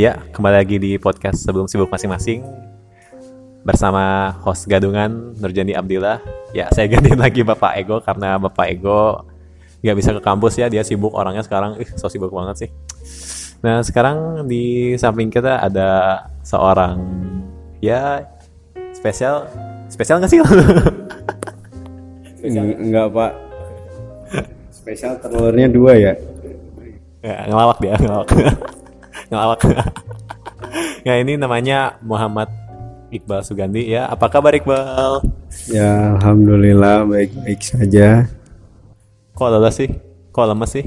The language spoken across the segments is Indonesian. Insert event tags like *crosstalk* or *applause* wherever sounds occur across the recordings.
Ya, kembali lagi di podcast sebelum sibuk masing-masing bersama host gadungan Nurjani Abdillah. Ya, saya gantiin lagi Bapak Ego karena Bapak Ego nggak bisa ke kampus ya, dia sibuk orangnya sekarang. Ih, so sibuk banget sih. Nah, sekarang di samping kita ada seorang ya spesial spesial nggak sih? *laughs* Eng- Enggak pak Spesial telurnya dua ya ya, ngelawak dia, ngelawak. *laughs* ngelawak. *laughs* ya, ini namanya Muhammad Iqbal Sugandi ya. Apa kabar Iqbal? Ya Alhamdulillah baik-baik saja Kok lelah sih? Kok lemes sih?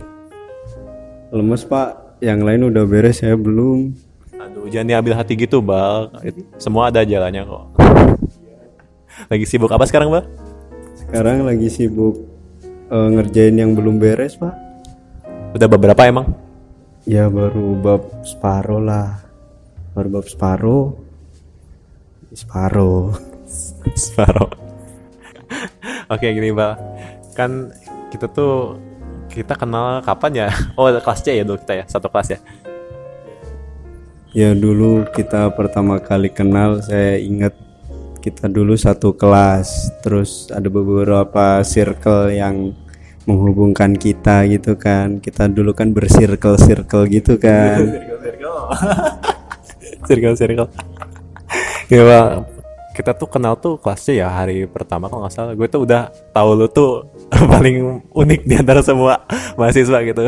Lemes pak Yang lain udah beres saya belum Aduh, jangan diambil hati gitu, Bal. Semua ada jalannya kok. *laughs* Lagi sibuk apa sekarang, Bal? Sekarang lagi sibuk eh, ngerjain yang belum beres pak Udah beberapa emang? Ya baru bab separuh lah Baru bab separuh Separuh *laughs* Separuh. Oke, gini, Bal. Kan kita tuh kita kenal kapan ya? *laughs* Oh, kelas C ya dulu kita ya, satu kelas ya. Ya dulu kita pertama kali kenal saya ingat kita dulu satu kelas terus ada beberapa circle yang menghubungkan kita gitu kan kita dulu kan bersirkel-circle gitu kan *laughs* Circle, *laughs* circle. Ya, Bal. Kita tuh kenal tuh kelas C ya hari pertama kalau nggak salah. Gue tuh udah tahu lu tuh *laughs* paling unik di antara semua mahasiswa gitu.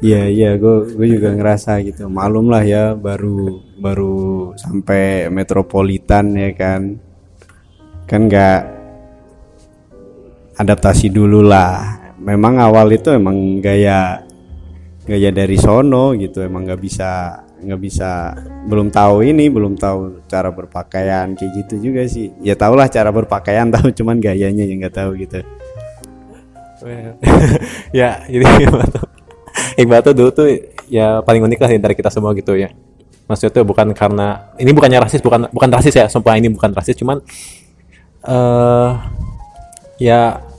Iya iya gue gue juga ngerasa gitu malum lah ya baru baru sampai metropolitan ya kan kan nggak adaptasi dulu lah. Memang awal itu emang gaya gaya dari sono gitu emang nggak bisa nggak bisa belum tahu ini belum tahu cara berpakaian kayak gitu juga sih. Ya tau lah cara berpakaian *laughs* tahu cuman gayanya yang nggak tahu gitu. *laughs* Ya jadi tuh, Iqbal tuh dulu tuh ya paling unik lah antara kita semua gitu ya. Maksudnya tuh bukan karena ini bukannya rasis bukan bukan rasis ya sumpah ini bukan rasis cuman eh ya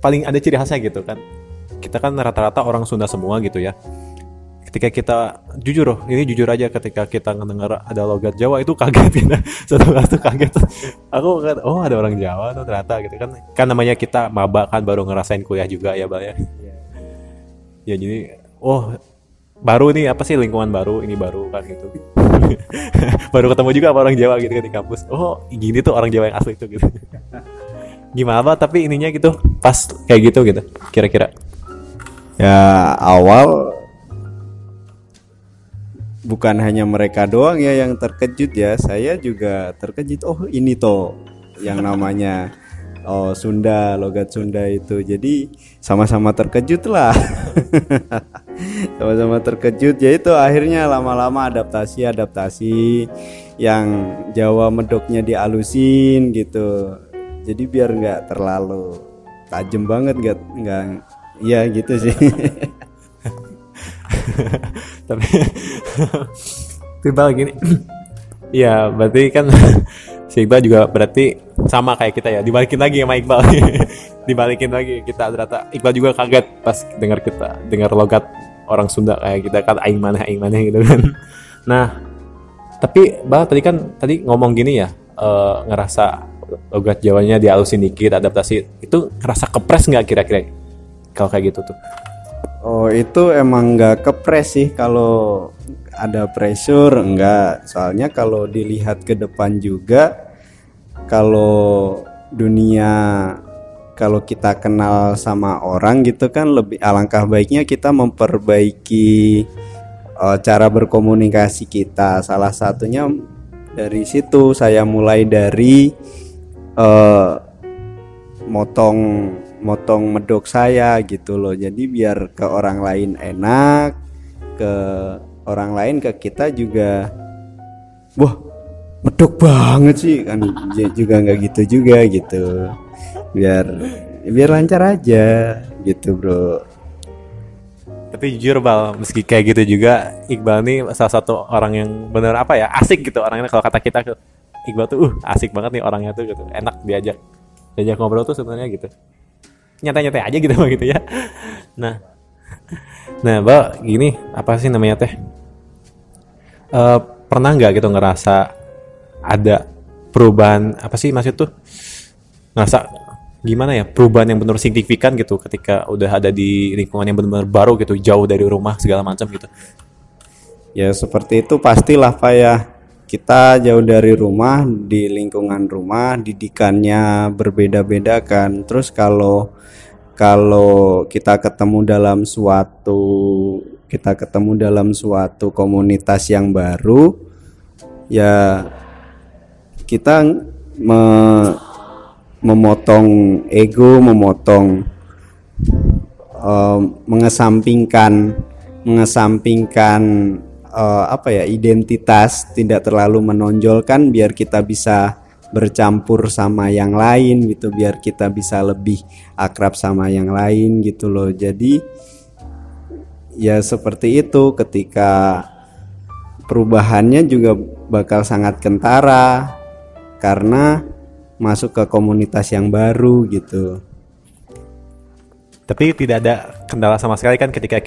paling ada ciri khasnya gitu kan. Kita kan rata-rata orang Sunda semua gitu ya. Ketika kita jujur loh ini jujur aja ketika kita ngedengar ada logat Jawa itu kaget gitu. *laughs* Satu tuh kaget. Aku kan oh ada orang Jawa tuh ternyata gitu kan. Kan namanya kita maba kan baru ngerasain kuliah juga ya bal ya. Ya jadi oh baru nih apa sih lingkungan baru ini baru kan gitu. *laughs* Baru ketemu juga sama orang Jawa gitu kan di kampus. Oh gini tuh orang Jawa yang asli itu gitu *laughs* gimana Bal? tapi ininya gitu pas kayak gitu gitu kira-kira Ya awal bukan hanya mereka doang ya yang terkejut ya, saya juga terkejut. Oh ini toh yang namanya oh Sunda, logat Sunda itu. Jadi sama-sama terkejut lah. *laughs* sama-sama terkejut ya itu akhirnya lama-lama adaptasi adaptasi yang Jawa medoknya dialusin gitu. Jadi biar nggak terlalu tajam banget nggak nggak ya gitu sih. *laughs* tapi *laughs* Iqbal gini. *clears throat* Ya berarti kan *laughs* si Iqbal juga berarti sama kayak kita ya dibalikin lagi sama Iqbal. Dibalikin lagi kita ternyata Iqbal juga kaget pas dengar kita dengar logat orang Sunda kayak kita kan aing mana aing mana gitu kan. Nah tapi Bal tadi kan tadi ngomong gini ya eh, ngerasa logat Jawanya dihalusin dikit adaptasi. Itu ngerasa kepres nggak kira-kira? Kalau kayak gitu tuh. Oh itu emang nggak kepres sih kalau ada pressure enggak soalnya kalau dilihat ke depan juga kalau dunia kalau kita kenal sama orang gitu kan lebih alangkah baiknya kita memperbaiki eh, cara berkomunikasi kita. Salah satunya dari situ saya mulai dari eh, motong motong medok saya gitu loh. Jadi biar ke orang lain enak ke orang lain ke kita juga wah medok banget sih. Kan juga nggak gitu juga gitu. Biar biar lancar aja gitu bro. Tapi jujur Bal, meski kayak gitu juga Iqbal nih salah satu orang yang bener apa ya asik gitu orangnya kalau kata kita Iqbal tuh uh asik banget nih orangnya tuh gitu. Enak diajak diajak ngobrol tuh sebenarnya gitu. Nyantai-nyantai aja gitu *laughs* gitu ya. Nah nah Bal gini apa sih namanya teh? Eh, pernah nggak gitu ngerasa ada perubahan apa sih maksud tuh? Ngerasa gimana ya perubahan yang benar signifikan gitu ketika udah ada di lingkungan yang benar-benar baru gitu jauh dari rumah segala macam gitu? Ya seperti itu pastilah Pak ya. Kita jauh dari rumah, di lingkungan rumah, didikannya berbeda-beda kan. Terus kalau kalau kita ketemu dalam suatu kita ketemu dalam suatu komunitas yang baru, ya kita me- memotong ego, memotong eh, mengesampingkan mengesampingkan eh, apa ya identitas tidak terlalu menonjolkan biar kita bisa bercampur sama yang lain gitu biar kita bisa lebih akrab sama yang lain gitu loh. Jadi ya seperti itu ketika perubahannya juga bakal sangat kentara karena masuk ke komunitas yang baru gitu. Tapi tidak ada kendala sama sekali kan ketika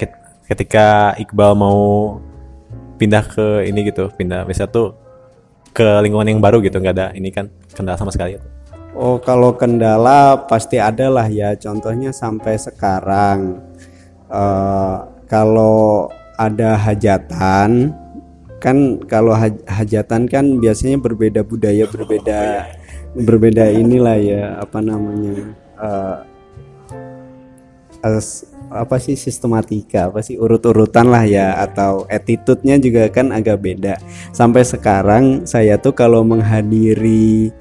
ketika Iqbal mau pindah ke ini gitu pindah misalnya tuh ke lingkungan yang baru gitu nggak ada ini kan kendala sama sekali. Oh kalau kendala pasti ada lah ya. Contohnya sampai sekarang eh, kalau ada hajatan kan kalau haj- hajatan kan biasanya berbeda budaya berbeda berbeda inilah ya apa namanya as- apa sih sistematika apa sih urut-urutan lah ya atau attitude-nya juga kan agak beda. Sampai sekarang saya tuh kalau menghadiri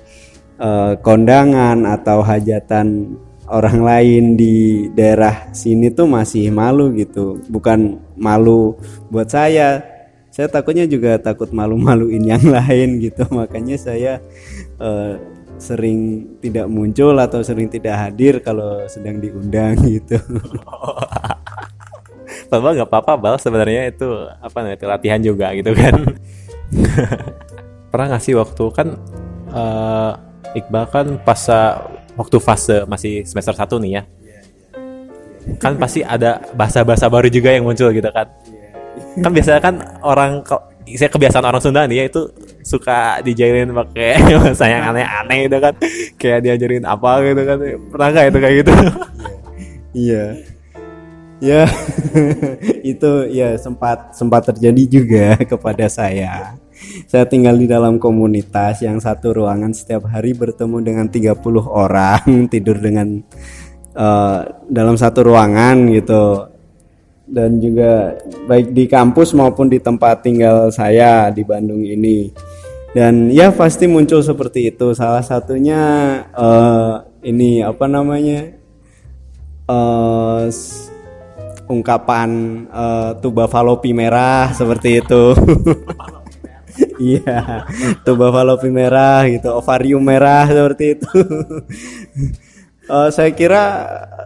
eh, kondangan atau hajatan orang lain di daerah sini tuh masih malu gitu. Bukan malu buat saya saya takutnya juga takut malu-maluin yang *laughs* lain gitu. Makanya saya eh, sering tidak muncul atau sering tidak hadir kalau sedang diundang *laughs* gitu. *laughs* Padahal nggak apa-apa bal. Sebenarnya itu apa namanya latihan juga gitu kan. *laughs* Pernah nggak sih waktu kan eh, Iqbal kan pas waktu fase masih semester 1 nih ya. Kan pasti ada bahasa-bahasa baru juga yang muncul gitu kan. Kan biasanya kan orang saya kebiasaan orang Sunda nih ya itu suka dijailin pakai *laughs* bahasa yang aneh-aneh gitu kan kayak diajarin apa gitu kan pernah nggak itu kayak gitu *laughs* Iya. Ya, *laughs* itu ya sempat sempat terjadi juga kepada saya. Saya tinggal di dalam komunitas yang satu ruangan setiap hari bertemu dengan 30 orang, tidur dengan eh, dalam satu ruangan gitu. Dan juga baik di kampus maupun di tempat tinggal saya di Bandung ini. Dan ya pasti muncul seperti itu. Salah satunya eh, ini apa namanya? s- ungkapan eh, tuba falopi merah seperti itu. *laughs* Iya, tuba falopi merah gitu, ovarium merah seperti itu. *laughs* Eh, saya kira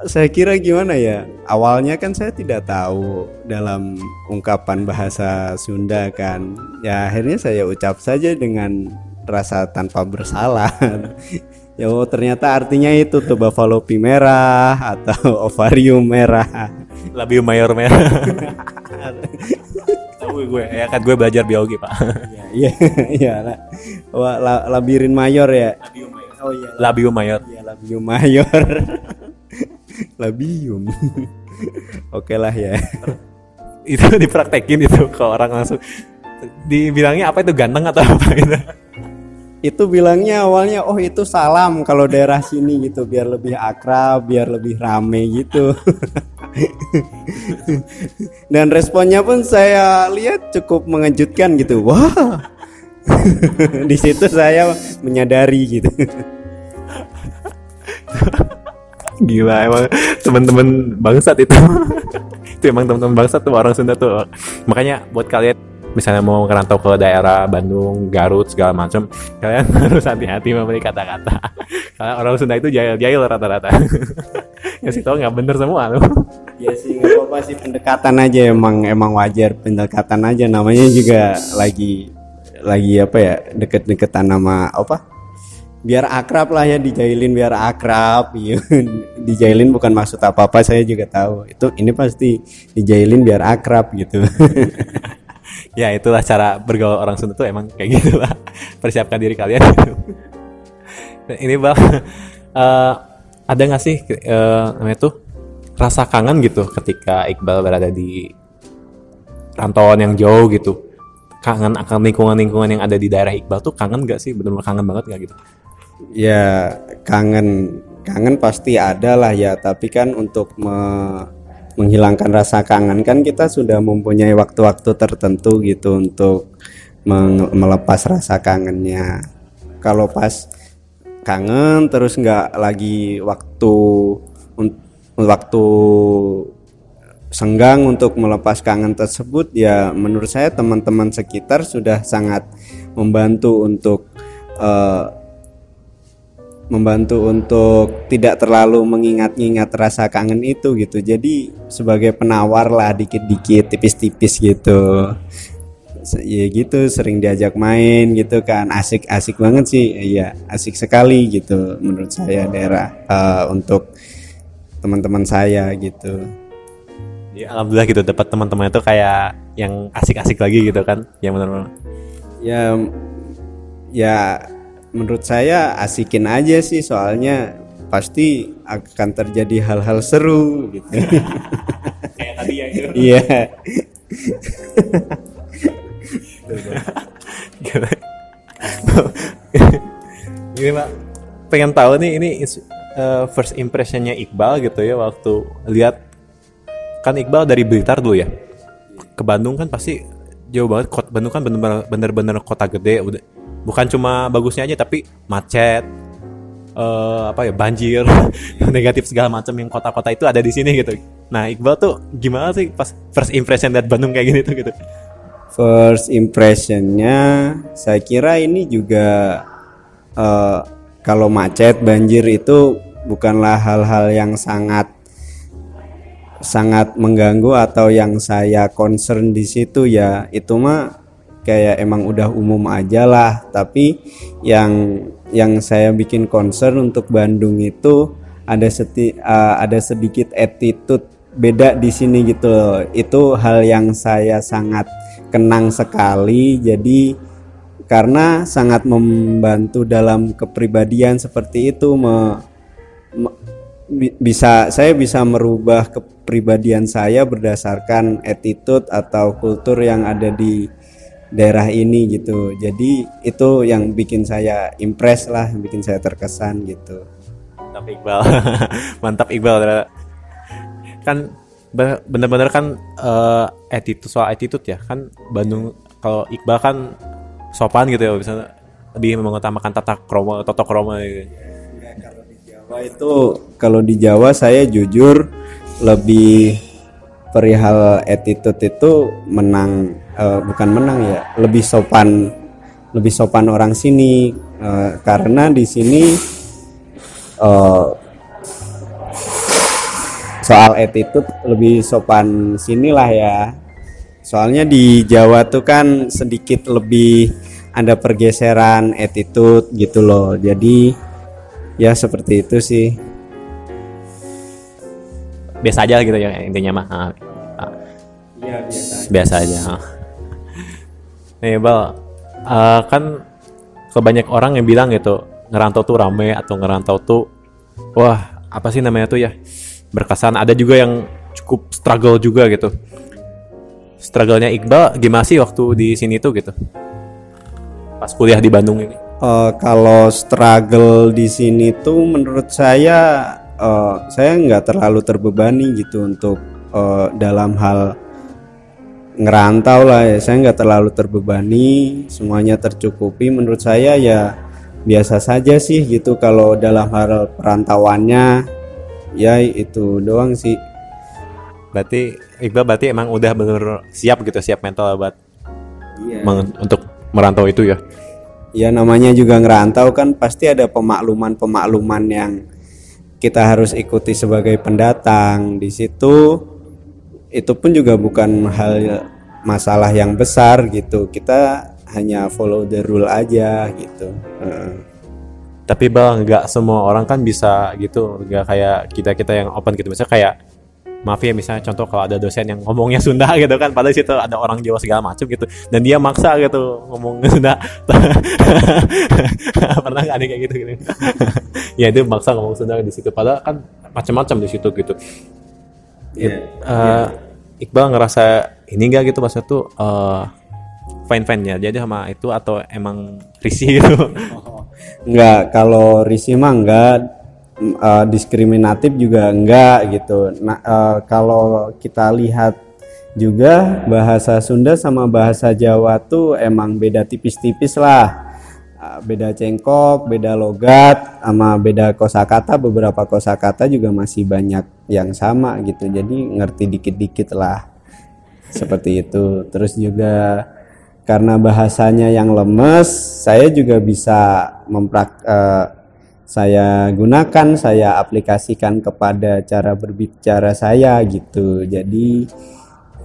saya kira gimana ya? Awalnya kan saya tidak tahu dalam ungkapan bahasa Sunda kan. Ya akhirnya saya ucap saja dengan rasa tanpa bersalah. *laughs* ya oh, ternyata artinya itu tuba falopi merah atau *laughs* ovarium merah. labium mayor merah *laughs* tahu gue ya kan gue belajar biologi pak Iya, iya. la- Wah, la- labirin mayor ya. Oh iya, labium mayor Iya labium mayor. *laughs* labium. Oke lah ya. *laughs* itu dipraktekin itu ke orang langsung dibilangnya apa itu ganteng atau apa gitu Itu bilangnya awalnya oh itu salam kalau daerah sini gitu biar lebih akrab, biar lebih rame gitu. *laughs* Dan responnya pun saya lihat cukup mengejutkan gitu. Wah. Di situ saya menyadari gitu. *laughs* gila emang teman-teman bangsat itu *laughs* itu emang teman-teman bangsat tuh orang Sunda tuh makanya buat kalian misalnya mau ngerantau ke daerah Bandung, Garut segala macam, kalian *laughs* harus hati-hati memilih kata-kata. Karena orang Sunda itu jahil-jahil rata-rata. Ngasih tau nggak bener semua tuh. Ya sih nggak apa-apa sih pendekatan aja emang emang wajar pendekatan aja namanya juga lagi lagi apa ya deket-deketan nama apa biar akrab lah ya dijailin biar akrab. *laughs* Iya. dijailin bukan maksud apa apa saya juga tahu. Itu ini pasti dijailin biar akrab gitu. *laughs* Ya itulah cara bergaul orang Sunda tuh emang kayak gitu lah persiapkan diri kalian gitu. Dan ini bang *laughs* eh, ada nggak sih eh, namanya tuh rasa kangen gitu ketika Iqbal berada di rantauan yang jauh gitu? Kangen akan lingkungan-lingkungan yang ada di daerah Iqbal tuh kangen gak sih? Benar-benar kangen banget nggak gitu Ya kangen kangen pasti ada lah ya tapi kan untuk me- menghilangkan rasa kangen kan kita sudah mempunyai waktu-waktu tertentu gitu untuk melepas rasa kangennya. Kalau pas kangen terus nggak lagi waktu waktu senggang untuk melepas kangen tersebut ya menurut saya teman-teman sekitar sudah sangat membantu untuk eh, membantu untuk tidak terlalu mengingat-ingat rasa kangen itu gitu. Jadi sebagai penawar lah dikit-dikit tipis-tipis gitu. Ya gitu sering diajak main gitu kan asik-asik banget sih iya asik sekali gitu menurut saya daerah eh, untuk teman-teman saya gitu ya alhamdulillah gitu dapat teman-teman itu kayak yang asik-asik lagi gitu kan yang benar-benar ya ya menurut saya asikin aja sih soalnya pasti akan terjadi hal-hal seru gitu. Kayak tadi ya gitu. *laughs* iya. Gini pak, pengen tahu nih ini eh, first impressionnya Iqbal gitu ya waktu lihat kan Iqbal dari Blitar dulu ya? Ke Bandung kan pasti jauh banget kota Bandung kan bener-bener bener-bener kota gede udah bukan cuma bagusnya aja tapi macet eh, apa ya banjir *laughs* negatif segala macam yang kota-kota itu ada di sini gitu. Nah Iqbal tuh gimana sih pas first impression lihat Bandung kayak gini tuh gitu? First impressionnya saya kira ini juga eh, kalau macet banjir itu bukanlah hal-hal yang sangat sangat mengganggu atau yang saya concern di situ ya. Itu mah kayak emang udah umum aja lah. Tapi yang yang saya bikin concern untuk Bandung itu ada seti, eh, ada sedikit attitude beda di sini gitu loh. Itu hal yang saya sangat kenang sekali. Jadi karena sangat membantu dalam kepribadian seperti itu me- me- bi- bisa saya bisa merubah kepribadian saya berdasarkan attitude atau kultur yang ada di daerah ini gitu. Jadi itu yang bikin saya impress lah yang bikin saya terkesan gitu. Mantap Iqbal. *laughs* Mantap Iqbal. Kan be- bener-bener kan eh, attitude soal attitude ya. Kan Bandung kalau Iqbal kan sopan gitu ya bisa lebih mengutamakan tata kroma toto kroma gitu. Jawa itu kalau di Jawa saya jujur lebih perihal attitude itu menang eh, bukan menang ya lebih sopan lebih sopan orang sini. Eh, karena di sini eh, soal attitude lebih sopan sinilah ya. Soalnya di Jawa tuh kan sedikit lebih ada pergeseran attitude gitu loh. Jadi ya seperti itu sih. Biasa aja gitu ya intinya mah. Ah, ah, Iya biasa. biasa aja ah. Nih Iqbal eh, kan kebanyak orang yang bilang gitu ngerantau tuh rame atau ngerantau tuh wah apa sih namanya tuh ya berkesan. Ada juga yang cukup struggle juga gitu. Struggle-nya Iqbal gimana sih waktu di sini tuh gitu? Pas kuliah di Bandung ini. Eh, kalau struggle di sini tuh menurut saya eh, saya nggak terlalu terbebani gitu untuk eh, dalam hal ngerantau lah ya. Saya nggak terlalu terbebani semuanya tercukupi. Menurut saya ya biasa saja sih gitu kalau dalam hal perantauannya. Ya itu doang sih. Berarti Iqbal berarti emang udah bener siap gitu siap mental buat Iya. meng- untuk merantau itu ya? Ya namanya juga ngerantau kan pasti ada pemakluman-pemakluman yang kita harus ikuti sebagai pendatang. Di situ itu pun juga bukan hal masalah yang besar gitu. Kita hanya follow the rule aja gitu. Heeh. tapi bang nggak semua orang kan bisa gitu. Nggak kayak kita kita yang open gitu. Misalnya kayak maaf ya misalnya contoh kalau ada dosen yang ngomongnya Sunda gitu kan. Padahal situ ada orang Jawa segala macam gitu. Dan dia maksa gitu ngomong Sunda. *laughs* Pernah nggak ada kayak gitu, gitu. *laughs* ya dia maksa ngomong Sunda di situ. Padahal kan macam-macam di situ gitu. Iya, Eh, Iqbal ngerasa ini enggak gitu maksudnya tuh eh fine fine ya jadi sama itu atau emang risih gitu *laughs* Enggak, kalau risih mah enggak Mm, eh, diskriminatif juga enggak gitu. Nah, eh, kalau kita lihat juga bahasa Sunda sama bahasa Jawa tuh emang beda tipis-tipis lah. Eh, beda cengkok, beda logat, sama beda kosakata. Beberapa kosakata juga masih banyak yang sama gitu. Jadi ngerti dikit-dikit lah. Seperti itu. Terus juga karena bahasanya yang lemes, saya juga bisa memprak eh, saya gunakan, saya aplikasikan kepada cara berbicara saya gitu. Jadi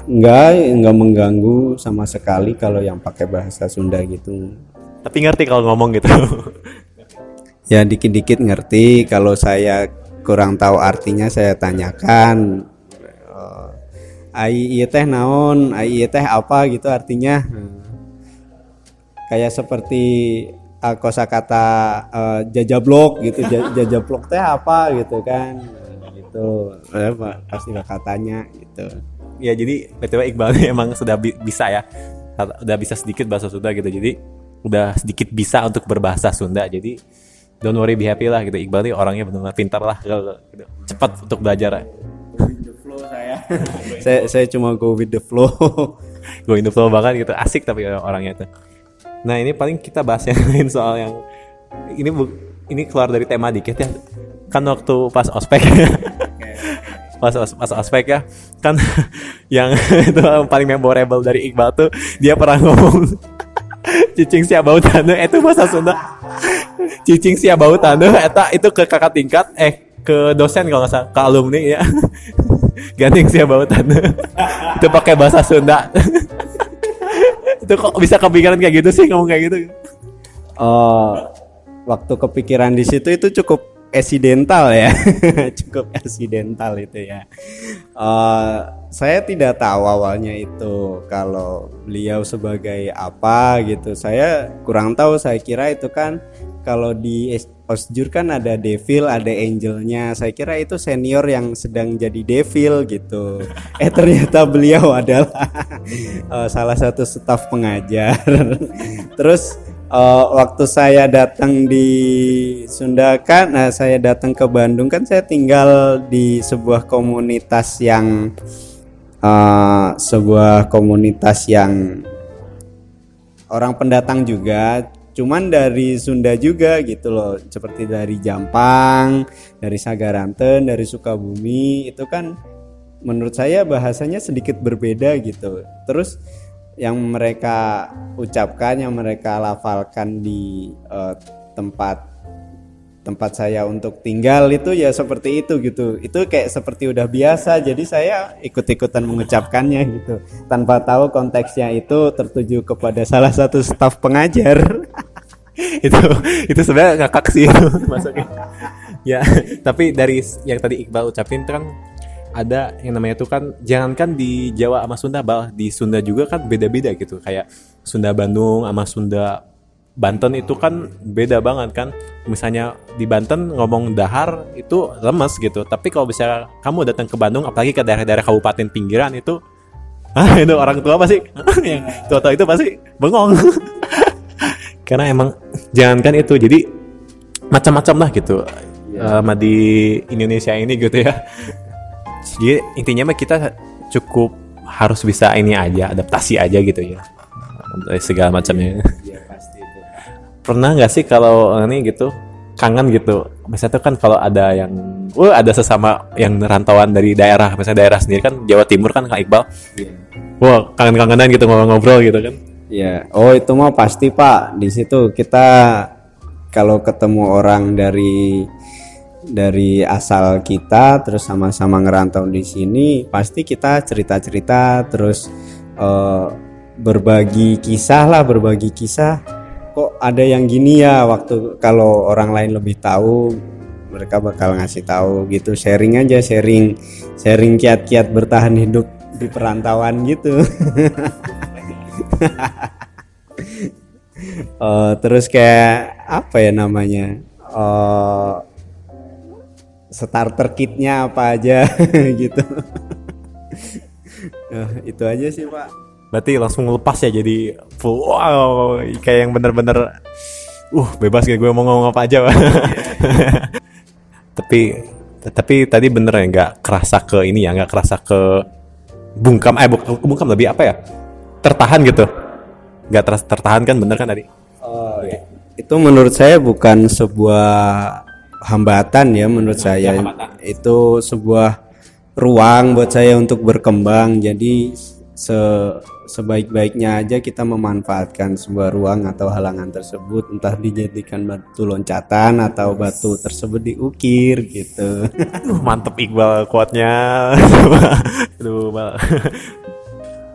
enggak enggak mengganggu sama sekali kalau yang pakai bahasa Sunda gitu. Tapi ngerti kalau ngomong gitu *laughs* Ya dikit-dikit ngerti kalau saya kurang tahu artinya saya tanyakan eh, ai teh naon, ai teh apa gitu artinya. Hmm. Kayak seperti uh, kosakata uh, jajablok gitu, Ja- *laughs* jajablok teh apa gitu kan. Gitu. Eh, pasti bakal tanya gitu. ya jadi btw Iqbal emang sudah bi- bisa ya udah bisa sedikit bahasa Sunda gitu jadi udah sedikit bisa untuk berbahasa Sunda jadi don't worry be happy lah gitu. Iqbal ini orangnya benar-benar pintar lah gitu. cepat untuk belajar. *laughs* Saya. Saya cuma go with the flow. *laughs* go in the flow banget gitu. Asik tapi orangnya itu nah ini paling kita bahas yang lain soal yang ini bu- ini keluar dari tema dikit ya. Kan waktu pas ospek. *laughs* Pas os- pas ospek ya. Kan yang itu yang paling memorable dari Iqbal tuh dia pernah ngomong cicing sia bau tanah. Itu bahasa Sunda. Cicing sia bau tanah. Eta itu ke kakak tingkat. Eh ke dosen kalau nggak salah. Ke alumni ya. *laughs* Gandeng sia bau tanah. Itu pakai bahasa Sunda. *laughs* Itu kok bisa kepikiran kayak gitu sih ngomong kayak gitu? Eh, waktu kepikiran di situ itu cukup accidental ya, *laughs* cukup accidental itu ya. Eh, saya tidak tahu awalnya itu kalau beliau sebagai apa gitu. Saya kurang tahu. Saya kira itu kan kalau di Osjur kan ada devil, ada angelnya. Saya kira itu senior yang sedang jadi devil gitu. Eh ternyata beliau adalah *laughs* eh, salah satu staf pengajar. *laughs* Terus eh, waktu saya datang di Sunda kan, nah saya datang ke Bandung kan saya tinggal di sebuah komunitas yang eh, sebuah komunitas yang orang pendatang juga. Cuman dari Sunda juga gitu loh seperti dari Jampang dari Sagaranten dari Sukabumi itu kan menurut saya bahasanya sedikit berbeda gitu. Terus yang mereka ucapkan yang mereka lafalkan di eh, tempat tempat saya untuk tinggal itu ya seperti itu gitu. Itu kayak seperti udah biasa jadi saya ikut-ikutan mengucapkannya gitu. Tanpa tahu konteksnya itu tertuju kepada salah satu staf pengajar. *laughs* Itu itu sebenarnya ngakak sih itu masuknya. Ya tapi dari yang tadi Iqbal ucapin kan ada yang namanya tuh kan jangankan di Jawa sama Sunda bah di Sunda juga kan beda-beda gitu. Kayak Sunda Bandung sama Sunda Banten itu kan beda banget kan. Misalnya di Banten ngomong dahar itu lemes gitu. Tapi kalau misalnya kamu datang ke Bandung apalagi ke daerah-daerah kabupaten pinggiran itu *laughs* ah itu orang tua pasti *laughs* yang tua-tua itu pasti bengong. *laughs* Karena emang jangankan itu jadi macam-macam lah gitu. Eh, sama di Indonesia ini gitu ya jadi intinya mah kita cukup harus bisa ini aja adaptasi aja gitu ya. Segala macamnya. Pernah nggak sih kalau ini gitu kangen gitu? Misalnya tuh kan kalau ada yang wah ada sesama yang rantauan dari daerah misalnya daerah sendiri kan Jawa Timur kan Kang Iqbal. Wah kangen-kangenan gitu ngobrol-ngobrol gitu kan. Ya, oh itu mah pasti Pak. Di situ kita kalau ketemu orang dari dari asal kita terus sama-sama ngerantau di sini, pasti kita cerita-cerita terus eh, berbagi kisah lah, berbagi kisah. Kok ada yang gini ya waktu kalau orang lain lebih tahu mereka bakal ngasih tahu gitu. Sharing aja sharing sharing kiat-kiat bertahan hidup di perantauan gitu. Oh, *laughs* terus kayak apa ya namanya? Oh, starter kitnya apa aja *laughs* gitu Oh, itu aja sih pak Berarti langsung lepas ya jadi full wow kayak yang bener-bener uh bebas kayak gue mau ngomong apa aja. Pak. *laughs* tapi tapi tadi bener ya nggak kerasa ke ini ya nggak kerasa ke bungkam eh buk- bungkam lebih apa ya tertahan gitu nggak ter- tertahan kan bener kan tadi Oh, iya. itu menurut saya bukan sebuah hambatan ya menurut saya. Itu sebuah ruang buat saya untuk berkembang. Jadi se sebaik-baiknya aja kita memanfaatkan sebuah ruang atau halangan tersebut. Entah dijadikan batu loncatan atau batu tersebut diukir gitu. Mantep Iqbal kuatnya. *laughs* Aduh, Bal.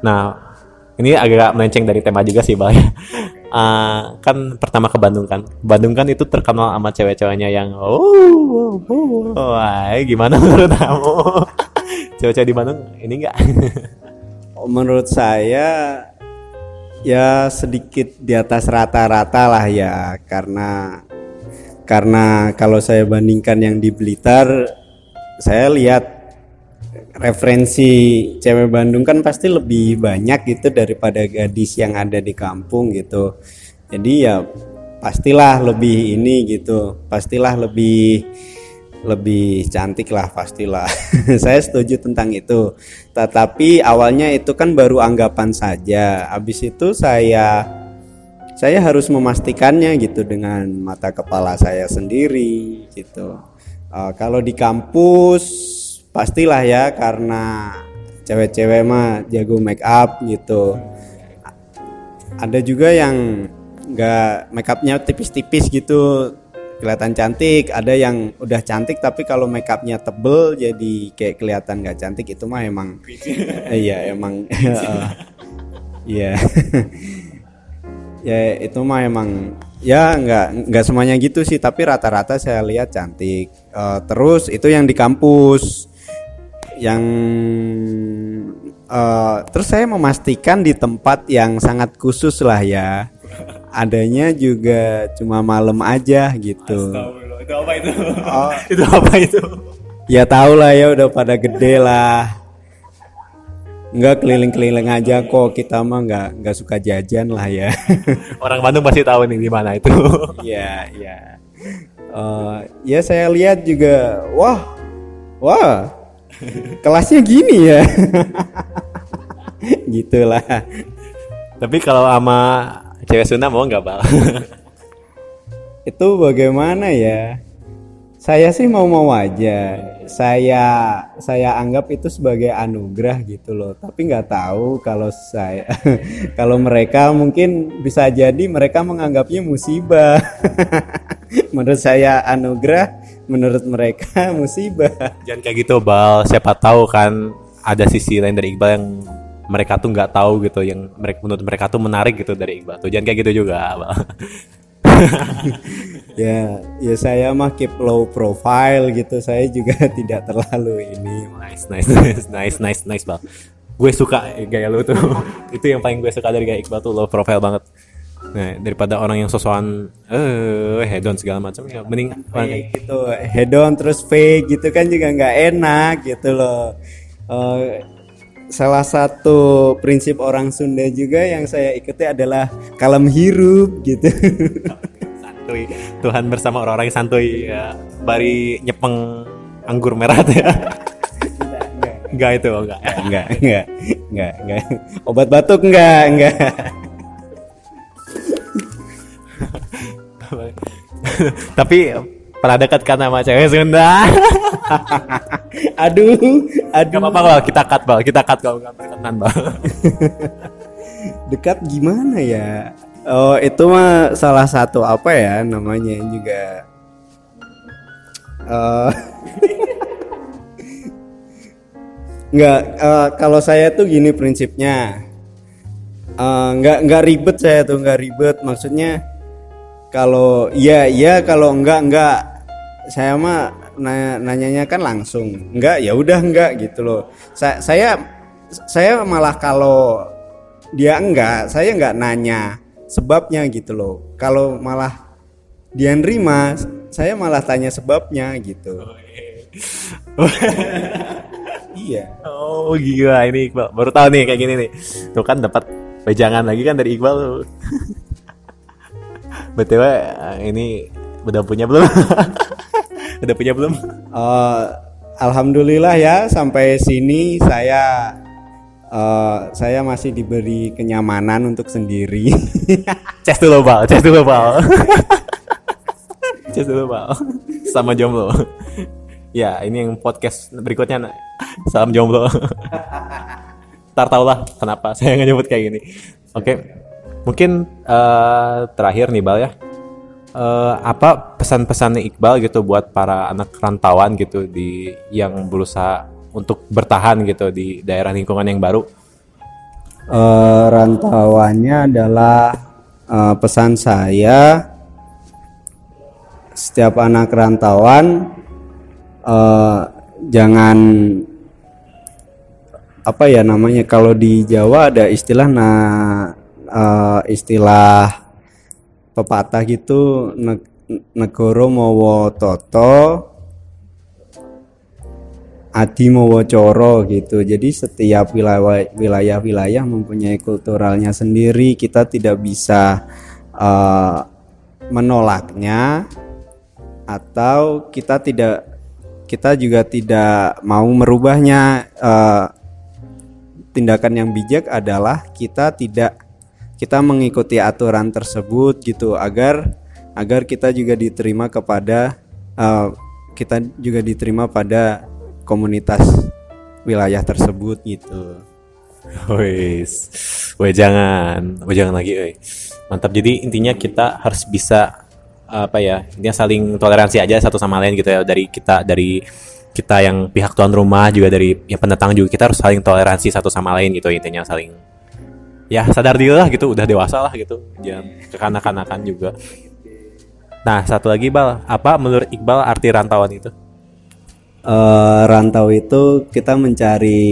nah ini agak melenceng dari tema juga sih Bal Ah, kan pertama ke Bandung kan. Bandung kan itu terkenal sama cewek-ceweknya yang oh, oh, oh, wah, gimana menurut kamu? *laughs* Cewek-cewek di Bandung ini enggak *laughs* Oh, menurut saya ya sedikit di atas rata-rata lah ya. Karena karena kalau saya bandingkan yang di Blitar saya lihat referensi cewek Bandung kan pasti lebih banyak gitu daripada gadis yang ada di kampung gitu jadi ya pastilah lebih ini gitu pastilah lebih lebih cantik lah pastilah. *laughs* Saya setuju tentang itu. Tetapi awalnya itu kan baru anggapan saja. Habis itu saya saya harus memastikannya gitu dengan mata kepala saya sendiri gitu. Eh, kalau di kampus pastilah ya karena cewek-cewek mah jago make up gitu. Ada juga yang nggak make upnya tipis-tipis gitu kelihatan cantik. Ada yang udah cantik tapi kalau make upnya tebel jadi kayak kelihatan nggak cantik itu mah emang *laughs* iya emang *laughs* iya. *laughs* Ya itu mah emang ya nggak nggak semuanya gitu sih tapi rata-rata saya lihat cantik. Eh, terus itu yang di kampus yang eh, terus saya memastikan di tempat yang sangat khusus lah ya. Adanya juga cuma malam aja gitu. Itu apa itu? Oh. *laughs* itu apa itu? Ya tau lah ya udah pada gede lah. Nggak keliling-keliling aja kok. Kita mah nggak nggak suka jajan lah ya. *laughs* Orang Bandung pasti tahu nih di mana itu. *laughs* Ya ya Eh, ya saya lihat juga wah wah kelasnya gini ya. *laughs* Gitulah. Tapi kalau sama cewek Sunda mau nggak bal? *laughs* Itu bagaimana ya? Saya sih mau mau aja. Saya saya anggap itu sebagai anugerah gitu loh. Tapi nggak tahu kalau saya *laughs* kalau mereka mungkin bisa jadi mereka menganggapnya musibah. Menurut saya anugerah menurut mereka *laughs* musibah. Jangan kayak gitu bal. Siapa tahu kan ada sisi lain dari Iqbal yang mereka tuh nggak tahu gitu yang mereka menurut mereka tuh menarik gitu dari Iqbal tuh. Jangan kayak gitu juga bal. *laughs* Ya ya saya mah keep low profile gitu. Saya juga *laughs* tidak terlalu ini. Nice nice nice nice nice nice bal. Gue suka gaya lu tuh. Itu yang paling gue suka dari gaya Iqbal tuh low profile banget nah daripada orang yang sosokan eh hedon segala macam ya mending orang kayak Kayak gitu. Head on terus fake gitu kan juga nggak enak gitu loh. Eh, salah satu prinsip orang Sunda juga yang saya ikuti adalah kalem hirup gitu. *laughs* Santuy Tuhan bersama orang-orang yang santuy ya. Bari nyepeng anggur merah ya. Enggak itu enggak enggak enggak enggak enggak obat batuk enggak enggak *laughs* tapi pernah dekat kan sama cewek Sunda? *laughs* Aduh Gak aduh apa-apa bal, kita cut bal, kita cut kalau nggak berkenan bal. *laughs* dekat gimana ya? Oh itu mah salah satu apa ya namanya juga? Eh nggak eh, kalau saya tuh gini prinsipnya. Eh, nggak nggak ribet saya tuh nggak ribet. Maksudnya kalau iya iya kalau enggak enggak. Saya mah nanya, nanyanya kan langsung. Enggak ya udah enggak gitu loh. Saya saya saya malah kalau dia enggak saya enggak nanya sebabnya gitu loh. Kalau malah dia nerima saya malah tanya sebabnya gitu. *laughs* Iya. Oh gila ini Iqbal. Baru tahu nih kayak gini nih. Tuh kan dapat wejangan lagi kan dari Iqbal tuh. *laughs* BTW eh, ini udah punya belum? *laughs* udah punya belum? Eh, alhamdulillah ya sampai sini saya eh, saya masih diberi kenyamanan untuk sendiri *laughs* Ces dulu Bal, ces dulu Bal. ces dulu Bal. Sama jomblo. ya ini yang podcast berikutnya salam jomblo. Ntar tau lah kenapa saya nggak nyebut kayak gini. Oke, mungkin eh, terakhir nih Bal ya. Eh, apa pesan-pesannya Iqbal gitu buat para anak rantauan gitu di yang berusaha untuk bertahan gitu di daerah lingkungan yang baru? Eh, rantauannya adalah eh, pesan saya setiap anak rantauan eh, jangan apa ya namanya kalau di Jawa ada istilah nah eh, istilah pepatah gitu ne- negoro mawa toto Adi Mowocoro gitu. Jadi setiap wilayah wilayah-wilayah mempunyai kulturalnya sendiri. Kita tidak bisa eh, menolaknya atau kita tidak kita juga tidak mau merubahnya. Eh, tindakan yang bijak adalah kita tidak kita mengikuti aturan tersebut gitu agar agar kita juga diterima kepada eh, kita juga diterima pada komunitas wilayah tersebut gitu. Wis, weh jangan, weh jangan lagi, weh. Mantap. Jadi intinya kita harus bisa apa ya? Intinya saling toleransi aja satu sama lain gitu ya. Dari kita, dari kita yang pihak tuan rumah juga dari yang pendatang juga kita harus saling toleransi satu sama lain gitu intinya saling ya sadar diri lah gitu udah dewasa lah gitu jangan kekanak-kanakan juga nah satu lagi bal apa menurut Iqbal arti rantauan itu Eh, rantau itu kita mencari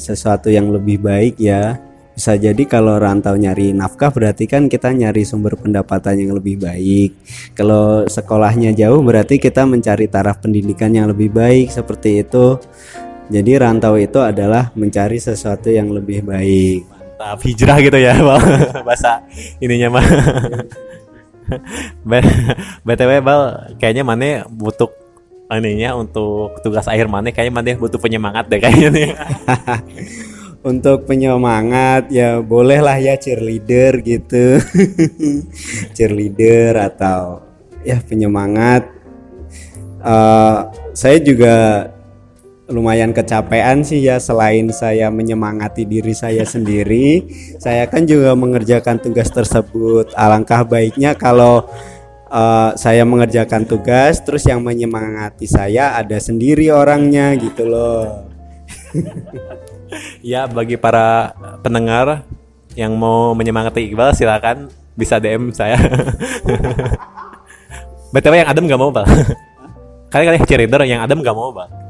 sesuatu yang lebih baik ya. Bisa jadi kalau rantau nyari nafkah berarti kan kita nyari sumber pendapatan yang lebih baik. Kalau sekolahnya jauh berarti kita mencari taraf pendidikan yang lebih baik seperti itu. Jadi rantau itu adalah mencari sesuatu yang lebih baik. Mantap hijrah gitu ya bal *laughs* bahasa ininya mah btw bal kayaknya mana butuh ininya untuk tugas akhir mana kayaknya mana butuh penyemangat deh kayaknya nih *laughs* Untuk penyemangat ya bolehlah ya cheerleader gitu. *laughs* cheerleader atau ya penyemangat. Eh, saya juga lumayan kecapean sih ya selain saya menyemangati diri saya *laughs* sendiri, saya kan juga mengerjakan tugas tersebut. Alangkah baiknya kalau eh, saya mengerjakan tugas terus yang menyemangati saya ada sendiri orangnya gitu loh. *laughs* ya bagi para pendengar yang mau menyemangati Iqbal silakan bisa DM saya *laughs* btw yang adem gak mau bal kali-kali cheerleader yang adem gak mau bal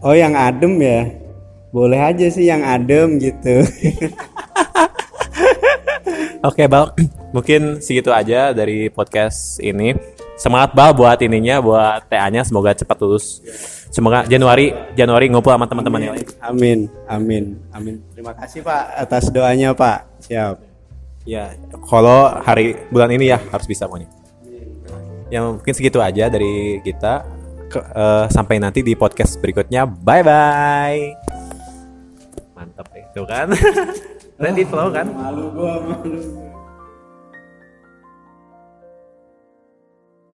Oh yang adem ya Boleh aja sih yang adem gitu *laughs* Oke Bal, *clears throat* mungkin segitu aja dari podcast ini. Semangat Bal buat ininya, buat TA-nya semoga cepat lulus. Semoga Januari Januari ngumpul sama teman-teman yang lain. Amin Amin Amin Terima kasih Pak atas doanya Pak Siap Ya, kalau hari bulan ini ya harus bisa pokoknya. Ya mungkin segitu aja dari kita. Ke- eh, sampai nanti di podcast berikutnya. Bye bye. Mantap itu kan. *laughs* Nanti flow kan. Malu gua malu